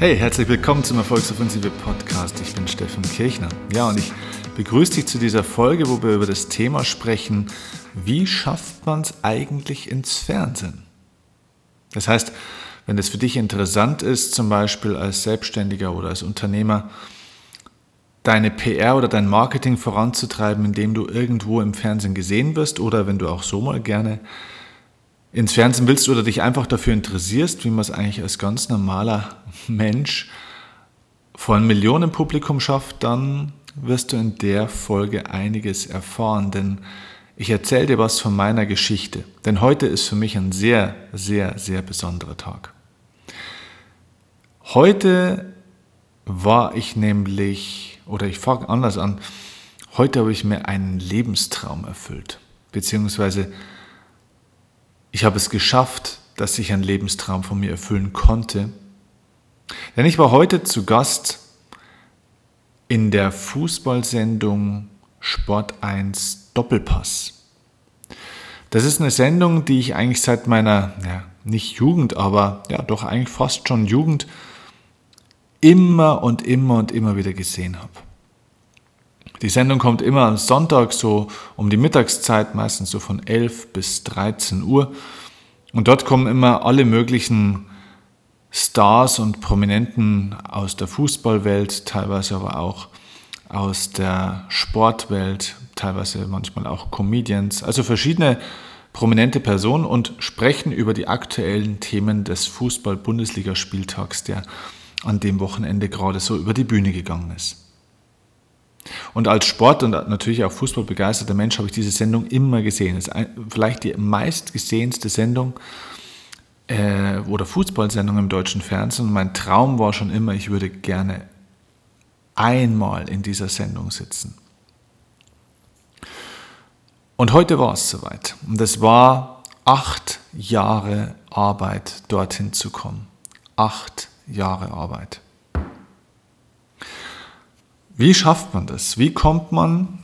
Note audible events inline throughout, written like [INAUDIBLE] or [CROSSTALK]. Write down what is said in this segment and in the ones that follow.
Hey, herzlich willkommen zum Erfolgsoffensive Podcast. Ich bin Steffen Kirchner. Ja, und ich begrüße dich zu dieser Folge, wo wir über das Thema sprechen, wie schafft man es eigentlich ins Fernsehen? Das heißt, wenn es für dich interessant ist, zum Beispiel als Selbstständiger oder als Unternehmer, deine PR oder dein Marketing voranzutreiben, indem du irgendwo im Fernsehen gesehen wirst oder wenn du auch so mal gerne ins Fernsehen willst oder dich einfach dafür interessierst, wie man es eigentlich als ganz normaler Mensch vor einem Millionenpublikum schafft, dann wirst du in der Folge einiges erfahren, denn ich erzähle dir was von meiner Geschichte. Denn heute ist für mich ein sehr, sehr, sehr besonderer Tag. Heute war ich nämlich, oder ich fange anders an, heute habe ich mir einen Lebenstraum erfüllt. Beziehungsweise ich habe es geschafft, dass ich einen Lebenstraum von mir erfüllen konnte. Denn ich war heute zu Gast in der Fußballsendung Sport 1 Doppelpass. Das ist eine Sendung, die ich eigentlich seit meiner, ja, nicht Jugend, aber ja, doch eigentlich fast schon Jugend immer und immer und immer wieder gesehen habe. Die Sendung kommt immer am Sonntag so um die Mittagszeit, meistens so von 11 bis 13 Uhr. Und dort kommen immer alle möglichen Stars und Prominenten aus der Fußballwelt, teilweise aber auch aus der Sportwelt, teilweise manchmal auch Comedians, also verschiedene prominente Personen und sprechen über die aktuellen Themen des Fußball-Bundesligaspieltags, der an dem Wochenende gerade so über die Bühne gegangen ist. Und als Sport und natürlich auch Fußball begeisterter Mensch habe ich diese Sendung immer gesehen. Es ist vielleicht die meistgesehenste Sendung äh, oder Fußballsendung im deutschen Fernsehen. Und mein Traum war schon immer, ich würde gerne einmal in dieser Sendung sitzen. Und heute war es soweit. Und es war acht Jahre Arbeit, dorthin zu kommen. Acht Jahre Arbeit. Wie schafft man das? Wie kommt man,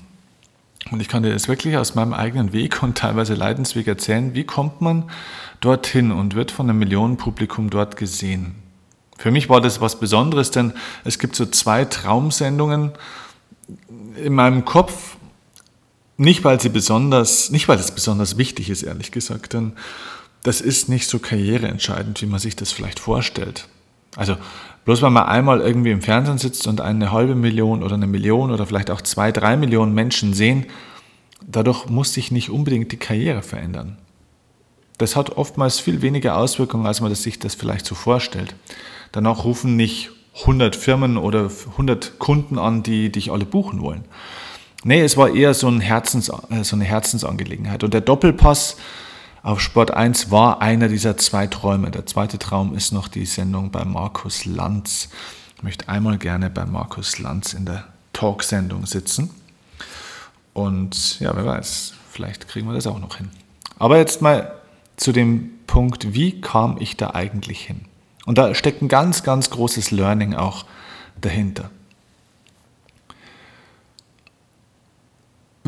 und ich kann dir das wirklich aus meinem eigenen Weg und teilweise Leidensweg erzählen, wie kommt man dorthin und wird von einem Millionenpublikum dort gesehen? Für mich war das was Besonderes, denn es gibt so zwei Traumsendungen in meinem Kopf, nicht weil sie besonders, nicht weil es besonders wichtig ist, ehrlich gesagt, denn das ist nicht so karriereentscheidend, wie man sich das vielleicht vorstellt. Also bloß weil man einmal irgendwie im Fernsehen sitzt und eine halbe Million oder eine Million oder vielleicht auch zwei, drei Millionen Menschen sehen, dadurch muss sich nicht unbedingt die Karriere verändern. Das hat oftmals viel weniger Auswirkungen, als man sich das vielleicht so vorstellt. Danach rufen nicht 100 Firmen oder 100 Kunden an, die dich alle buchen wollen. Nee, es war eher so, ein Herzens, äh, so eine Herzensangelegenheit. Und der Doppelpass auf Sport 1 war einer dieser zwei Träume. Der zweite Traum ist noch die Sendung bei Markus Lanz. Ich möchte einmal gerne bei Markus Lanz in der Talksendung sitzen. Und ja, wer weiß, vielleicht kriegen wir das auch noch hin. Aber jetzt mal zu dem Punkt, wie kam ich da eigentlich hin? Und da steckt ein ganz, ganz großes Learning auch dahinter.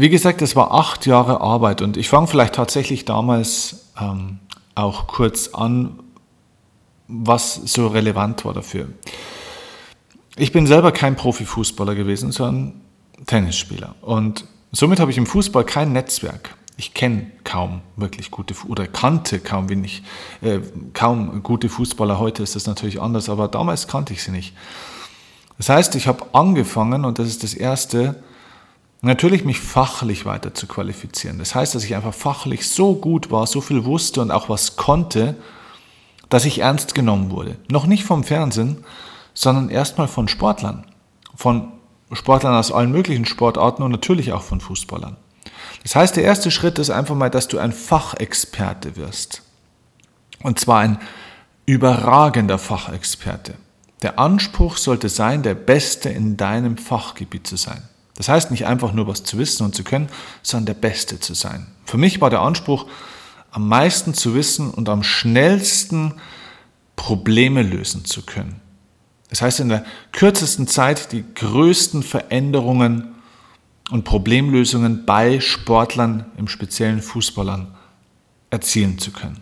Wie gesagt, es war acht Jahre Arbeit und ich fange vielleicht tatsächlich damals ähm, auch kurz an, was so relevant war dafür. Ich bin selber kein Profifußballer gewesen, sondern Tennisspieler. Und somit habe ich im Fußball kein Netzwerk. Ich kenne kaum wirklich gute oder kannte kaum wenig, äh, kaum gute Fußballer. Heute ist das natürlich anders, aber damals kannte ich sie nicht. Das heißt, ich habe angefangen und das ist das erste, Natürlich mich fachlich weiter zu qualifizieren. Das heißt, dass ich einfach fachlich so gut war, so viel wusste und auch was konnte, dass ich ernst genommen wurde. Noch nicht vom Fernsehen, sondern erstmal von Sportlern. Von Sportlern aus allen möglichen Sportarten und natürlich auch von Fußballern. Das heißt, der erste Schritt ist einfach mal, dass du ein Fachexperte wirst. Und zwar ein überragender Fachexperte. Der Anspruch sollte sein, der Beste in deinem Fachgebiet zu sein. Das heißt nicht einfach nur was zu wissen und zu können, sondern der Beste zu sein. Für mich war der Anspruch, am meisten zu wissen und am schnellsten Probleme lösen zu können. Das heißt, in der kürzesten Zeit die größten Veränderungen und Problemlösungen bei Sportlern, im speziellen Fußballern, erzielen zu können.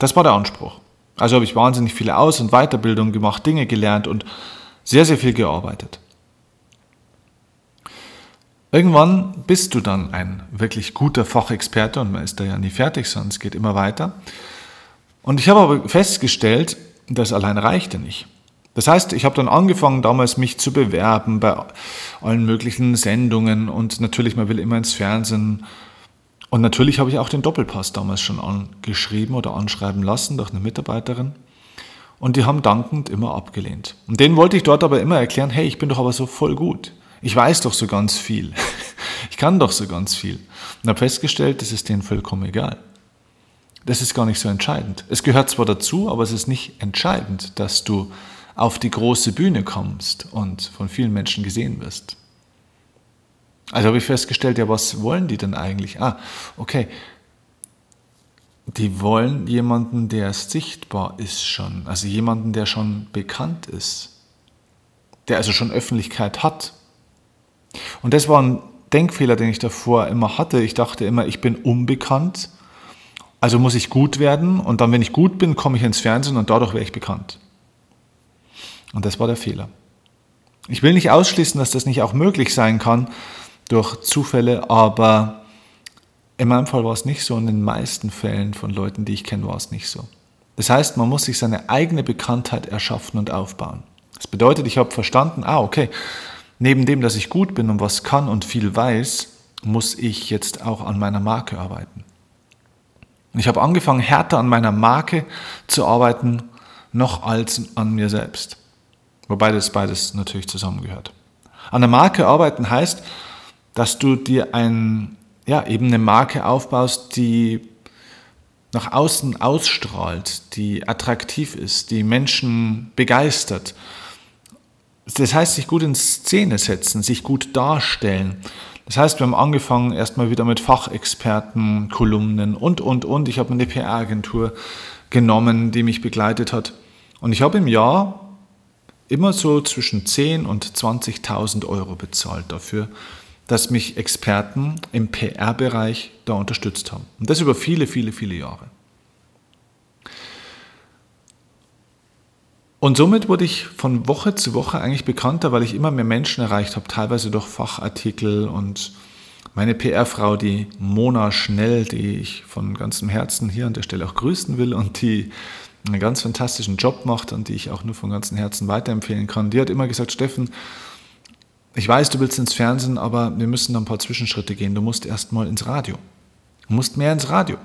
Das war der Anspruch. Also habe ich wahnsinnig viele Aus- und Weiterbildungen gemacht, Dinge gelernt und sehr, sehr viel gearbeitet. Irgendwann bist du dann ein wirklich guter Fachexperte und man ist da ja nie fertig, sondern es geht immer weiter. Und ich habe aber festgestellt, das allein reichte nicht. Das heißt, ich habe dann angefangen, damals mich zu bewerben bei allen möglichen Sendungen und natürlich, man will immer ins Fernsehen. Und natürlich habe ich auch den Doppelpass damals schon angeschrieben oder anschreiben lassen durch eine Mitarbeiterin. Und die haben dankend immer abgelehnt. Und denen wollte ich dort aber immer erklären, hey, ich bin doch aber so voll gut. Ich weiß doch so ganz viel. [LAUGHS] Ich kann doch so ganz viel. Und habe festgestellt, das ist denen vollkommen egal. Das ist gar nicht so entscheidend. Es gehört zwar dazu, aber es ist nicht entscheidend, dass du auf die große Bühne kommst und von vielen Menschen gesehen wirst. Also habe ich festgestellt, ja, was wollen die denn eigentlich? Ah, okay. Die wollen jemanden, der sichtbar ist schon, also jemanden, der schon bekannt ist, der also schon Öffentlichkeit hat. Und das war ein Denkfehler, den ich davor immer hatte. Ich dachte immer, ich bin unbekannt, also muss ich gut werden und dann, wenn ich gut bin, komme ich ins Fernsehen und dadurch wäre ich bekannt. Und das war der Fehler. Ich will nicht ausschließen, dass das nicht auch möglich sein kann durch Zufälle, aber in meinem Fall war es nicht so und in den meisten Fällen von Leuten, die ich kenne, war es nicht so. Das heißt, man muss sich seine eigene Bekanntheit erschaffen und aufbauen. Das bedeutet, ich habe verstanden, ah, okay, neben dem, dass ich gut bin und was kann und viel weiß, muss ich jetzt auch an meiner Marke arbeiten. Ich habe angefangen, härter an meiner Marke zu arbeiten, noch als an mir selbst. Wobei das beides natürlich zusammengehört. An der Marke arbeiten heißt, dass du dir ein, ja, eben eine Marke aufbaust, die nach außen ausstrahlt, die attraktiv ist, die Menschen begeistert. Das heißt, sich gut in Szene setzen, sich gut darstellen. Das heißt, wir haben angefangen erstmal wieder mit Fachexperten, Kolumnen und, und, und. Ich habe eine PR-Agentur genommen, die mich begleitet hat. Und ich habe im Jahr immer so zwischen 10 und 20.000 Euro bezahlt dafür, dass mich Experten im PR-Bereich da unterstützt haben. Und das über viele, viele, viele Jahre. Und somit wurde ich von Woche zu Woche eigentlich bekannter, weil ich immer mehr Menschen erreicht habe, teilweise durch Fachartikel und meine PR-Frau, die Mona Schnell, die ich von ganzem Herzen hier an der Stelle auch grüßen will und die einen ganz fantastischen Job macht und die ich auch nur von ganzem Herzen weiterempfehlen kann. Die hat immer gesagt, Steffen, ich weiß, du willst ins Fernsehen, aber wir müssen da ein paar Zwischenschritte gehen. Du musst erst mal ins Radio. Du musst mehr ins Radio.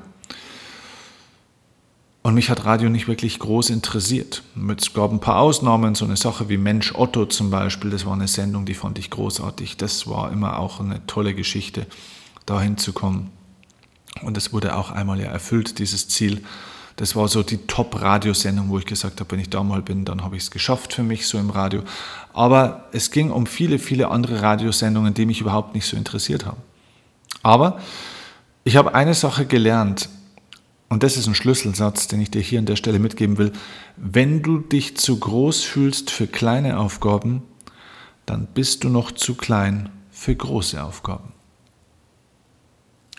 Und mich hat Radio nicht wirklich groß interessiert. Es gab ein paar Ausnahmen, so eine Sache wie Mensch Otto zum Beispiel, das war eine Sendung, die fand ich großartig. Das war immer auch eine tolle Geschichte, dahin zu kommen. Und es wurde auch einmal ja erfüllt, dieses Ziel. Das war so die Top-Radiosendung, wo ich gesagt habe, wenn ich da mal bin, dann habe ich es geschafft für mich so im Radio. Aber es ging um viele, viele andere Radiosendungen, die mich überhaupt nicht so interessiert haben. Aber ich habe eine Sache gelernt, und das ist ein Schlüsselsatz, den ich dir hier an der Stelle mitgeben will. Wenn du dich zu groß fühlst für kleine Aufgaben, dann bist du noch zu klein für große Aufgaben.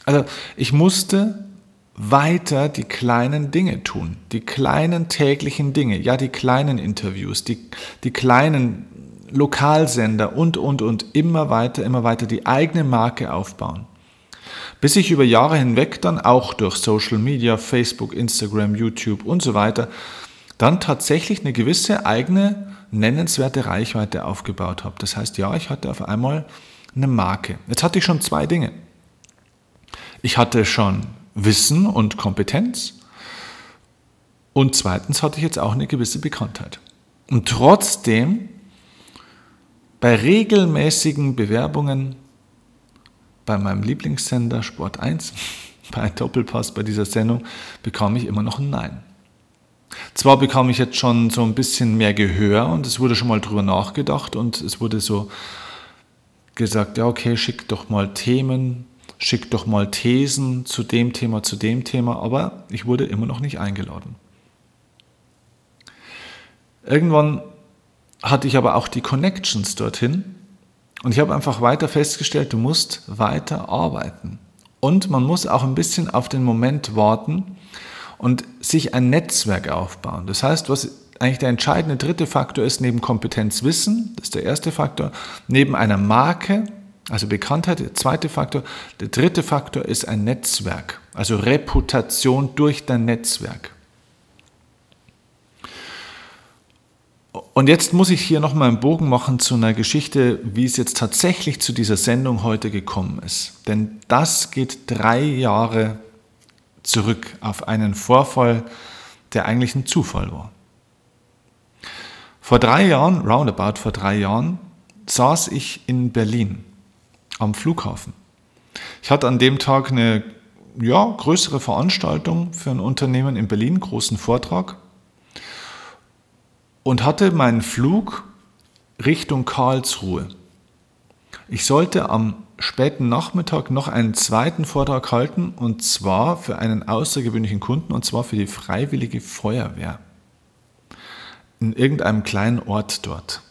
Also ich musste weiter die kleinen Dinge tun, die kleinen täglichen Dinge, ja die kleinen Interviews, die, die kleinen Lokalsender und, und, und immer weiter, immer weiter die eigene Marke aufbauen. Bis ich über Jahre hinweg dann auch durch Social Media, Facebook, Instagram, YouTube und so weiter dann tatsächlich eine gewisse eigene nennenswerte Reichweite aufgebaut habe. Das heißt, ja, ich hatte auf einmal eine Marke. Jetzt hatte ich schon zwei Dinge. Ich hatte schon Wissen und Kompetenz. Und zweitens hatte ich jetzt auch eine gewisse Bekanntheit. Und trotzdem, bei regelmäßigen Bewerbungen bei meinem Lieblingssender Sport 1, [LAUGHS] bei Doppelpass bei dieser Sendung, bekam ich immer noch ein Nein. Zwar bekam ich jetzt schon so ein bisschen mehr Gehör und es wurde schon mal drüber nachgedacht und es wurde so gesagt, ja okay, schick doch mal Themen, schick doch mal Thesen zu dem Thema, zu dem Thema, aber ich wurde immer noch nicht eingeladen. Irgendwann hatte ich aber auch die Connections dorthin und ich habe einfach weiter festgestellt, du musst weiter arbeiten. Und man muss auch ein bisschen auf den Moment warten und sich ein Netzwerk aufbauen. Das heißt, was eigentlich der entscheidende dritte Faktor ist, neben Kompetenzwissen, das ist der erste Faktor, neben einer Marke, also Bekanntheit, der zweite Faktor, der dritte Faktor ist ein Netzwerk, also Reputation durch dein Netzwerk. Und jetzt muss ich hier nochmal einen Bogen machen zu einer Geschichte, wie es jetzt tatsächlich zu dieser Sendung heute gekommen ist. Denn das geht drei Jahre zurück auf einen Vorfall, der eigentlich ein Zufall war. Vor drei Jahren, roundabout vor drei Jahren, saß ich in Berlin am Flughafen. Ich hatte an dem Tag eine ja, größere Veranstaltung für ein Unternehmen in Berlin, großen Vortrag und hatte meinen Flug Richtung Karlsruhe. Ich sollte am späten Nachmittag noch einen zweiten Vortrag halten und zwar für einen außergewöhnlichen Kunden und zwar für die Freiwillige Feuerwehr. In irgendeinem kleinen Ort dort,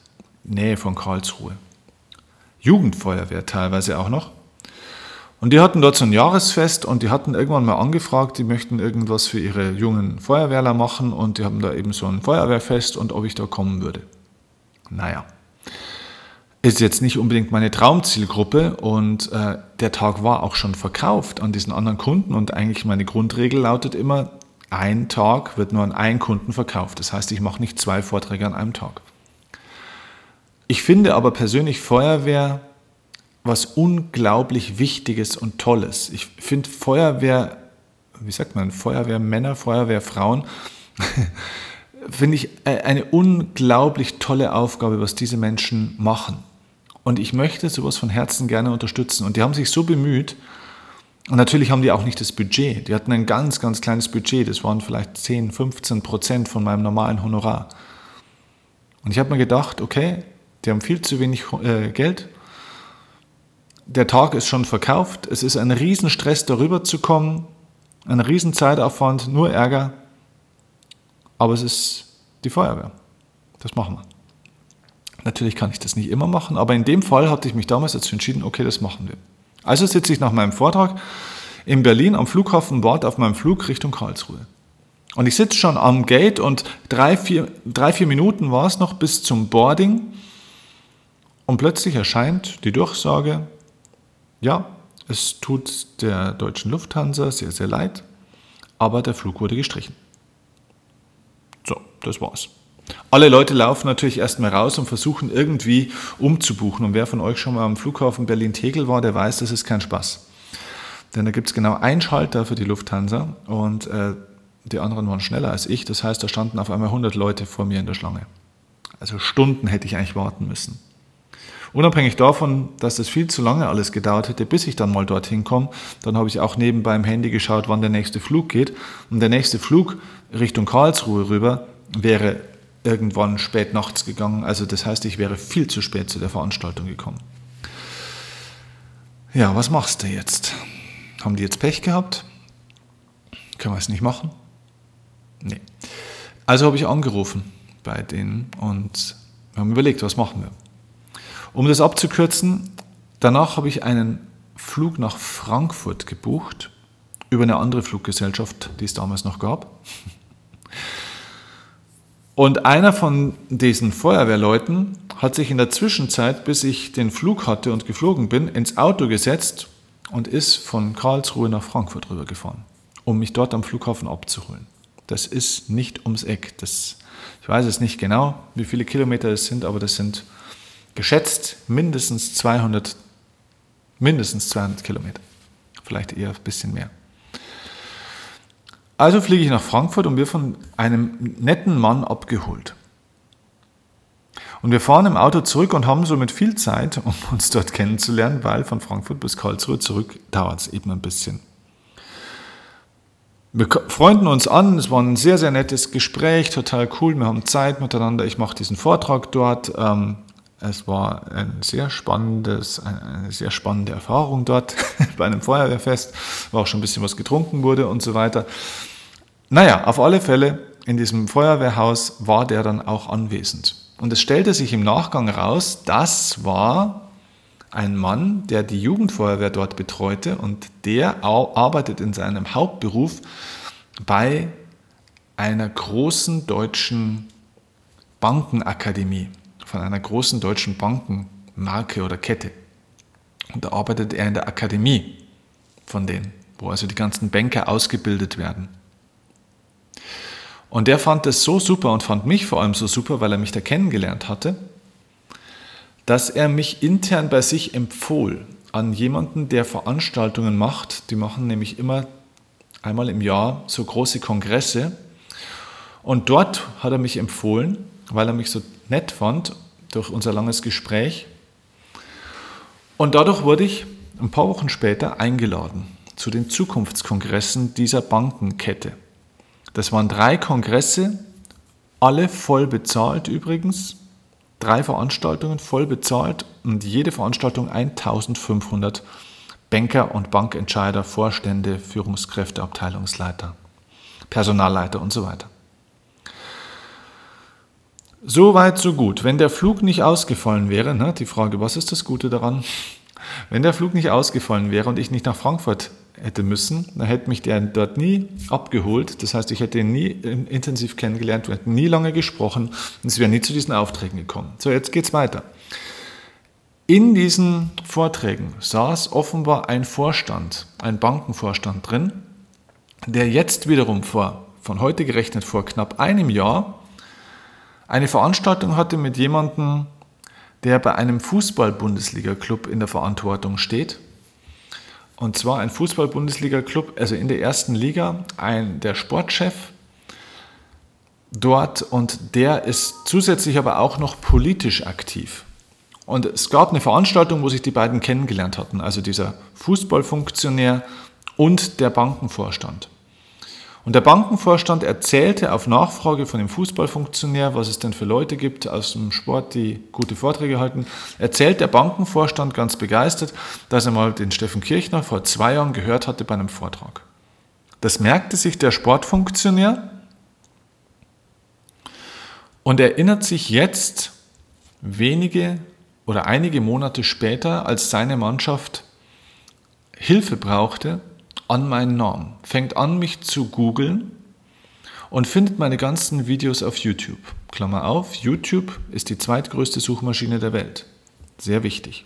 Nähe von Karlsruhe. Jugendfeuerwehr teilweise auch noch. Und die hatten dort so ein Jahresfest und die hatten irgendwann mal angefragt, die möchten irgendwas für ihre jungen Feuerwehrler machen und die haben da eben so ein Feuerwehrfest und ob ich da kommen würde. Naja, ist jetzt nicht unbedingt meine Traumzielgruppe und äh, der Tag war auch schon verkauft an diesen anderen Kunden und eigentlich meine Grundregel lautet immer, ein Tag wird nur an einen Kunden verkauft. Das heißt, ich mache nicht zwei Vorträge an einem Tag. Ich finde aber persönlich Feuerwehr was unglaublich Wichtiges und Tolles. Ich finde Feuerwehr, wie sagt man, Feuerwehrmänner, Feuerwehrfrauen, [LAUGHS] finde ich äh, eine unglaublich tolle Aufgabe, was diese Menschen machen. Und ich möchte sowas von Herzen gerne unterstützen. Und die haben sich so bemüht. Und natürlich haben die auch nicht das Budget. Die hatten ein ganz, ganz kleines Budget. Das waren vielleicht 10, 15 Prozent von meinem normalen Honorar. Und ich habe mir gedacht, okay, die haben viel zu wenig äh, Geld der Tag ist schon verkauft, es ist ein Riesenstress darüber zu kommen, ein Riesenzeitaufwand, nur Ärger, aber es ist die Feuerwehr. Das machen wir. Natürlich kann ich das nicht immer machen, aber in dem Fall hatte ich mich damals dazu entschieden, okay, das machen wir. Also sitze ich nach meinem Vortrag in Berlin am Flughafen Bord auf meinem Flug Richtung Karlsruhe. Und ich sitze schon am Gate und drei vier, drei, vier Minuten war es noch bis zum Boarding. Und plötzlich erscheint die Durchsage, ja, es tut der deutschen Lufthansa sehr, sehr leid, aber der Flug wurde gestrichen. So, das war's. Alle Leute laufen natürlich erstmal raus und versuchen irgendwie umzubuchen. Und wer von euch schon mal am Flughafen Berlin-Tegel war, der weiß, das ist kein Spaß. Denn da gibt es genau einen Schalter für die Lufthansa und äh, die anderen waren schneller als ich. Das heißt, da standen auf einmal 100 Leute vor mir in der Schlange. Also Stunden hätte ich eigentlich warten müssen. Unabhängig davon, dass das viel zu lange alles gedauert hätte, bis ich dann mal dorthin komme, dann habe ich auch nebenbei im Handy geschaut, wann der nächste Flug geht. Und der nächste Flug Richtung Karlsruhe rüber wäre irgendwann spät nachts gegangen. Also das heißt, ich wäre viel zu spät zu der Veranstaltung gekommen. Ja, was machst du jetzt? Haben die jetzt Pech gehabt? Können wir es nicht machen? Nee. Also habe ich angerufen bei denen und wir haben überlegt, was machen wir. Um das abzukürzen, danach habe ich einen Flug nach Frankfurt gebucht über eine andere Fluggesellschaft, die es damals noch gab. Und einer von diesen Feuerwehrleuten hat sich in der Zwischenzeit, bis ich den Flug hatte und geflogen bin, ins Auto gesetzt und ist von Karlsruhe nach Frankfurt rübergefahren, um mich dort am Flughafen abzuholen. Das ist nicht ums Eck. Das, ich weiß es nicht genau, wie viele Kilometer es sind, aber das sind geschätzt mindestens 200, mindestens 200 Kilometer, vielleicht eher ein bisschen mehr. Also fliege ich nach Frankfurt und wir von einem netten Mann abgeholt. Und wir fahren im Auto zurück und haben somit viel Zeit, um uns dort kennenzulernen, weil von Frankfurt bis Karlsruhe zurück dauert es eben ein bisschen. Wir freunden uns an, es war ein sehr, sehr nettes Gespräch, total cool, wir haben Zeit miteinander, ich mache diesen Vortrag dort, ähm, es war ein sehr spannendes, eine sehr spannende Erfahrung dort [LAUGHS] bei einem Feuerwehrfest, war auch schon ein bisschen was getrunken wurde und so weiter. Naja, auf alle Fälle, in diesem Feuerwehrhaus war der dann auch anwesend. Und es stellte sich im Nachgang raus, das war ein Mann, der die Jugendfeuerwehr dort betreute und der arbeitet in seinem Hauptberuf bei einer großen deutschen Bankenakademie, von einer großen deutschen Bankenmarke oder Kette. Und da arbeitet er in der Akademie von denen, wo also die ganzen Banker ausgebildet werden. Und der fand es so super und fand mich vor allem so super, weil er mich da kennengelernt hatte, dass er mich intern bei sich empfohl an jemanden, der Veranstaltungen macht. Die machen nämlich immer einmal im Jahr so große Kongresse. Und dort hat er mich empfohlen, weil er mich so nett fand durch unser langes Gespräch. Und dadurch wurde ich ein paar Wochen später eingeladen zu den Zukunftskongressen dieser Bankenkette. Das waren drei Kongresse, alle voll bezahlt übrigens. Drei Veranstaltungen voll bezahlt und jede Veranstaltung 1500 Banker und Bankentscheider, Vorstände, Führungskräfte, Abteilungsleiter, Personalleiter und so weiter. So weit, so gut. Wenn der Flug nicht ausgefallen wäre, ne, die Frage, was ist das Gute daran? Wenn der Flug nicht ausgefallen wäre und ich nicht nach Frankfurt hätte müssen, dann hätte mich der dort nie abgeholt. Das heißt, ich hätte ihn nie intensiv kennengelernt, wir hätten nie lange gesprochen und es wäre nie zu diesen Aufträgen gekommen. So, jetzt geht's weiter. In diesen Vorträgen saß offenbar ein Vorstand, ein Bankenvorstand drin, der jetzt wiederum vor, von heute gerechnet vor knapp einem Jahr, eine Veranstaltung hatte mit jemandem, der bei einem Fußball-Bundesliga-Club in der Verantwortung steht und zwar ein Fußball-Bundesliga-Club, also in der ersten Liga, ein, der Sportchef dort und der ist zusätzlich aber auch noch politisch aktiv. Und es gab eine Veranstaltung, wo sich die beiden kennengelernt hatten, also dieser Fußballfunktionär und der Bankenvorstand. Und der Bankenvorstand erzählte auf Nachfrage von dem Fußballfunktionär, was es denn für Leute gibt aus dem Sport, die gute Vorträge halten, erzählt der Bankenvorstand ganz begeistert, dass er mal den Steffen Kirchner vor zwei Jahren gehört hatte bei einem Vortrag. Das merkte sich der Sportfunktionär und erinnert sich jetzt wenige oder einige Monate später, als seine Mannschaft Hilfe brauchte, an meinen Namen, fängt an, mich zu googeln und findet meine ganzen Videos auf YouTube. Klammer auf, YouTube ist die zweitgrößte Suchmaschine der Welt. Sehr wichtig.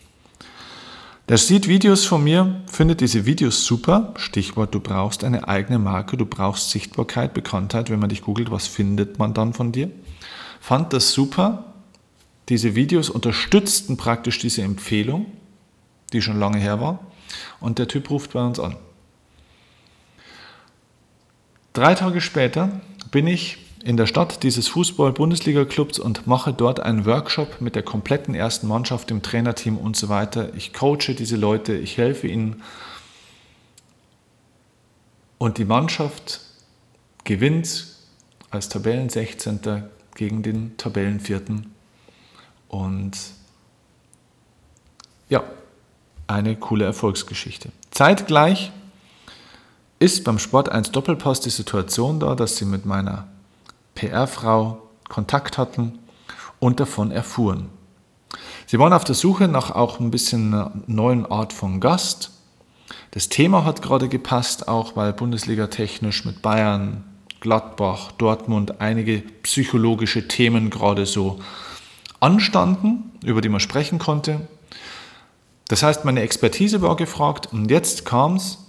Der sieht Videos von mir, findet diese Videos super. Stichwort, du brauchst eine eigene Marke, du brauchst Sichtbarkeit, Bekanntheit. Wenn man dich googelt, was findet man dann von dir? Fand das super. Diese Videos unterstützten praktisch diese Empfehlung, die schon lange her war. Und der Typ ruft bei uns an. Drei Tage später bin ich in der Stadt dieses Fußball-Bundesliga-Clubs und mache dort einen Workshop mit der kompletten ersten Mannschaft, dem Trainerteam und so weiter. Ich coache diese Leute, ich helfe ihnen. Und die Mannschaft gewinnt als Tabellen 16. gegen den Tabellen 4. Und ja, eine coole Erfolgsgeschichte. Zeitgleich ist beim Sport 1 Doppelpass die Situation da, dass sie mit meiner PR-Frau Kontakt hatten und davon erfuhren. Sie waren auf der Suche nach auch ein bisschen einer neuen Art von Gast. Das Thema hat gerade gepasst, auch weil Bundesliga technisch mit Bayern, Gladbach, Dortmund einige psychologische Themen gerade so anstanden, über die man sprechen konnte. Das heißt, meine Expertise war gefragt und jetzt kam es,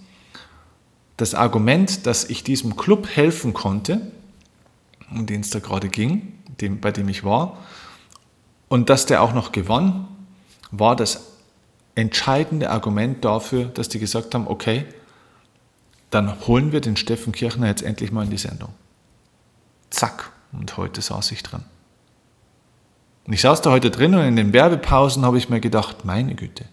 das Argument, dass ich diesem Club helfen konnte, um den es da gerade ging, dem, bei dem ich war, und dass der auch noch gewann, war das entscheidende Argument dafür, dass die gesagt haben, okay, dann holen wir den Steffen Kirchner jetzt endlich mal in die Sendung. Zack, und heute saß ich drin. Und ich saß da heute drin und in den Werbepausen habe ich mir gedacht, meine Güte,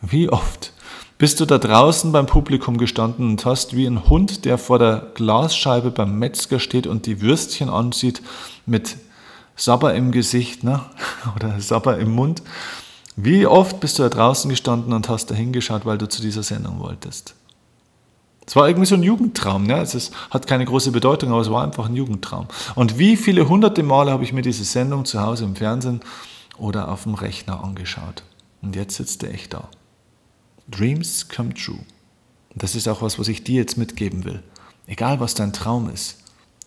wie oft bist du da draußen beim Publikum gestanden und hast wie ein Hund, der vor der Glasscheibe beim Metzger steht und die Würstchen ansieht mit Sabber im Gesicht ne? [LAUGHS] oder Sabber im Mund. Wie oft bist du da draußen gestanden und hast da hingeschaut, weil du zu dieser Sendung wolltest? Es war irgendwie so ein Jugendtraum. Ne? Es hat keine große Bedeutung, aber es war einfach ein Jugendtraum. Und wie viele hunderte Male habe ich mir diese Sendung zu Hause im Fernsehen oder auf dem Rechner angeschaut. Und jetzt sitzt er echt da. Dreams come true. Das ist auch was, was ich dir jetzt mitgeben will. Egal was dein Traum ist,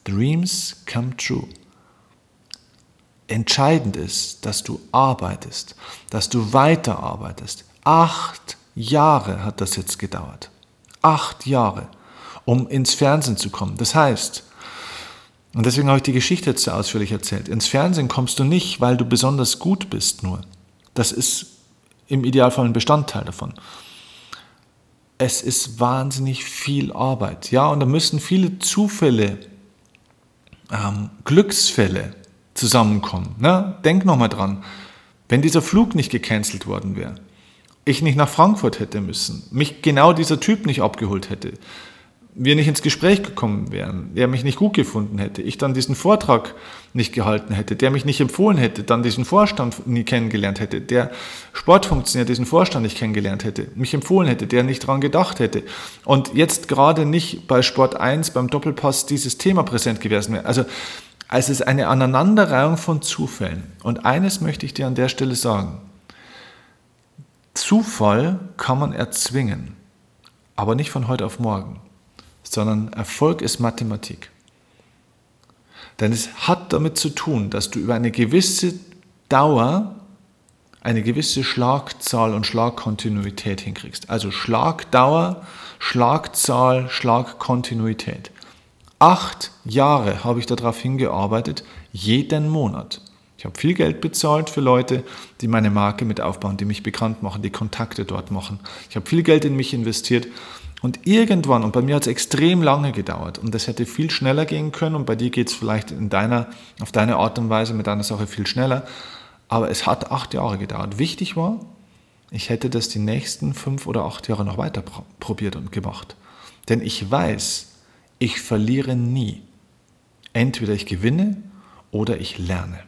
Dreams come true. Entscheidend ist, dass du arbeitest, dass du weiterarbeitest. Acht Jahre hat das jetzt gedauert. Acht Jahre, um ins Fernsehen zu kommen. Das heißt, und deswegen habe ich die Geschichte jetzt so ausführlich erzählt, ins Fernsehen kommst du nicht, weil du besonders gut bist nur. Das ist im Idealfall ein Bestandteil davon. Es ist wahnsinnig viel Arbeit. Ja, und da müssen viele Zufälle, ähm, Glücksfälle zusammenkommen. Ne? Denk nochmal dran, wenn dieser Flug nicht gecancelt worden wäre, ich nicht nach Frankfurt hätte müssen, mich genau dieser Typ nicht abgeholt hätte, wir nicht ins Gespräch gekommen wären, der mich nicht gut gefunden hätte, ich dann diesen Vortrag nicht gehalten hätte, der mich nicht empfohlen hätte, dann diesen Vorstand nie kennengelernt hätte, der Sportfunktionär diesen Vorstand nicht kennengelernt hätte, mich empfohlen hätte, der nicht daran gedacht hätte und jetzt gerade nicht bei Sport 1 beim Doppelpass dieses Thema präsent gewesen wäre. Also es ist eine Aneinanderreihung von Zufällen. Und eines möchte ich dir an der Stelle sagen. Zufall kann man erzwingen, aber nicht von heute auf morgen, sondern Erfolg ist Mathematik. Denn es hat damit zu tun, dass du über eine gewisse Dauer eine gewisse Schlagzahl und Schlagkontinuität hinkriegst. Also Schlagdauer, Schlagzahl, Schlagkontinuität. Acht Jahre habe ich darauf hingearbeitet, jeden Monat. Ich habe viel Geld bezahlt für Leute, die meine Marke mit aufbauen, die mich bekannt machen, die Kontakte dort machen. Ich habe viel Geld in mich investiert und irgendwann, und bei mir hat es extrem lange gedauert und das hätte viel schneller gehen können und bei dir geht es vielleicht in deiner, auf deine Art und Weise mit deiner Sache viel schneller, aber es hat acht Jahre gedauert. Wichtig war, ich hätte das die nächsten fünf oder acht Jahre noch weiter probiert und gemacht. Denn ich weiß, ich verliere nie. Entweder ich gewinne oder ich lerne.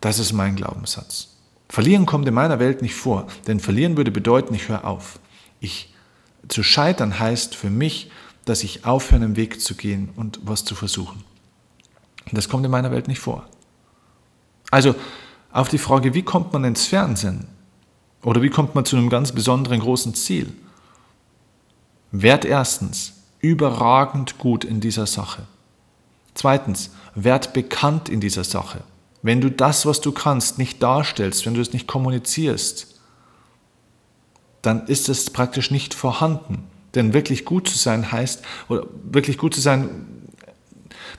Das ist mein Glaubenssatz. Verlieren kommt in meiner Welt nicht vor, denn verlieren würde bedeuten, ich höre auf. Ich, zu scheitern heißt für mich, dass ich aufhöre, einen Weg zu gehen und was zu versuchen. Und das kommt in meiner Welt nicht vor. Also auf die Frage, wie kommt man ins Fernsehen oder wie kommt man zu einem ganz besonderen großen Ziel? Werd erstens überragend gut in dieser Sache. Zweitens, werd bekannt in dieser Sache. Wenn du das, was du kannst, nicht darstellst, wenn du es nicht kommunizierst, dann ist es praktisch nicht vorhanden. Denn wirklich gut zu sein heißt, oder wirklich gut zu sein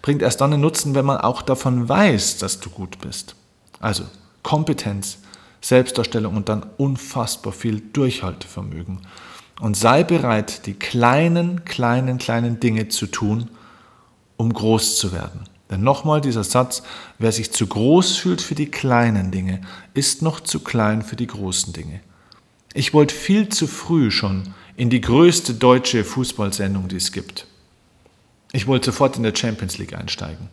bringt erst dann einen Nutzen, wenn man auch davon weiß, dass du gut bist. Also Kompetenz, Selbstdarstellung und dann unfassbar viel Durchhaltevermögen. Und sei bereit, die kleinen, kleinen, kleinen Dinge zu tun, um groß zu werden. Denn nochmal dieser Satz, wer sich zu groß fühlt für die kleinen Dinge, ist noch zu klein für die großen Dinge. Ich wollte viel zu früh schon in die größte deutsche Fußballsendung, die es gibt. Ich wollte sofort in der Champions League einsteigen.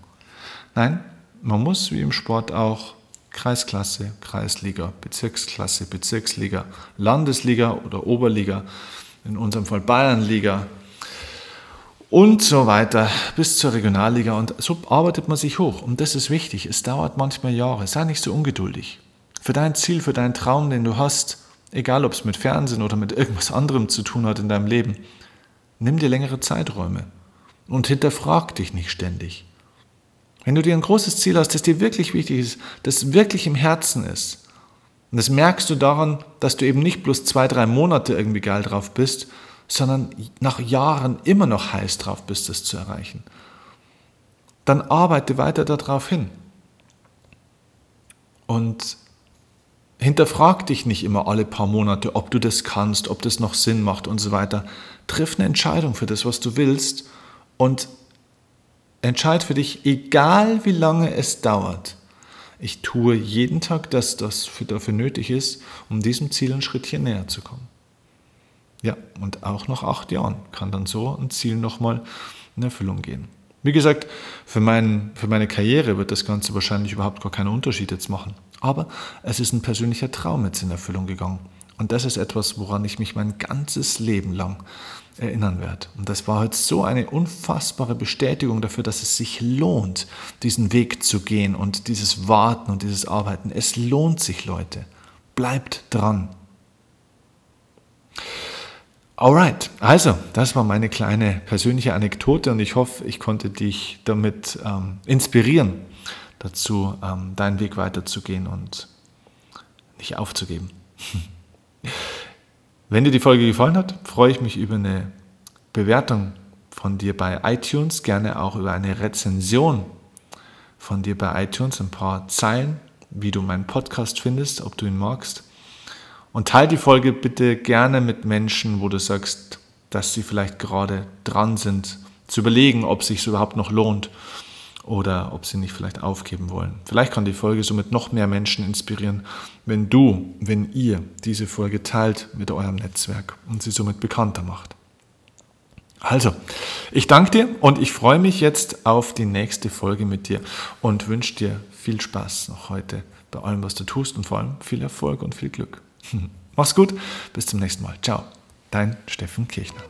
Nein, man muss wie im Sport auch Kreisklasse, Kreisliga, Bezirksklasse, Bezirksliga, Landesliga oder Oberliga, in unserem Fall Bayernliga, und so weiter bis zur Regionalliga. Und so arbeitet man sich hoch. Und das ist wichtig. Es dauert manchmal Jahre. Sei nicht so ungeduldig. Für dein Ziel, für deinen Traum, den du hast, egal ob es mit Fernsehen oder mit irgendwas anderem zu tun hat in deinem Leben, nimm dir längere Zeiträume und hinterfrag dich nicht ständig. Wenn du dir ein großes Ziel hast, das dir wirklich wichtig ist, das wirklich im Herzen ist, und das merkst du daran, dass du eben nicht bloß zwei, drei Monate irgendwie geil drauf bist, sondern nach Jahren immer noch heiß drauf bist, es zu erreichen, dann arbeite weiter darauf hin. Und hinterfrag dich nicht immer alle paar Monate, ob du das kannst, ob das noch Sinn macht und so weiter. Triff eine Entscheidung für das, was du willst und entscheid für dich, egal wie lange es dauert. Ich tue jeden Tag das, was dafür nötig ist, um diesem Ziel ein Schrittchen näher zu kommen. Ja, und auch nach acht Jahren kann dann so ein Ziel nochmal in Erfüllung gehen. Wie gesagt, für, mein, für meine Karriere wird das Ganze wahrscheinlich überhaupt gar keinen Unterschied jetzt machen. Aber es ist ein persönlicher Traum jetzt in Erfüllung gegangen. Und das ist etwas, woran ich mich mein ganzes Leben lang erinnern werde. Und das war heute so eine unfassbare Bestätigung dafür, dass es sich lohnt, diesen Weg zu gehen und dieses Warten und dieses Arbeiten. Es lohnt sich, Leute. Bleibt dran. Alright, also das war meine kleine persönliche Anekdote und ich hoffe, ich konnte dich damit ähm, inspirieren, dazu ähm, deinen Weg weiterzugehen und nicht aufzugeben. [LAUGHS] Wenn dir die Folge gefallen hat, freue ich mich über eine Bewertung von dir bei iTunes, gerne auch über eine Rezension von dir bei iTunes, ein paar Zeilen, wie du meinen Podcast findest, ob du ihn magst. Und teile die Folge bitte gerne mit Menschen, wo du sagst, dass sie vielleicht gerade dran sind, zu überlegen, ob es sich überhaupt noch lohnt oder ob sie nicht vielleicht aufgeben wollen. Vielleicht kann die Folge somit noch mehr Menschen inspirieren, wenn du, wenn ihr diese Folge teilt mit eurem Netzwerk und sie somit bekannter macht. Also, ich danke dir und ich freue mich jetzt auf die nächste Folge mit dir und wünsche dir viel Spaß noch heute bei allem, was du tust und vor allem viel Erfolg und viel Glück. [LAUGHS] Mach's gut, bis zum nächsten Mal. Ciao, dein Steffen Kirchner.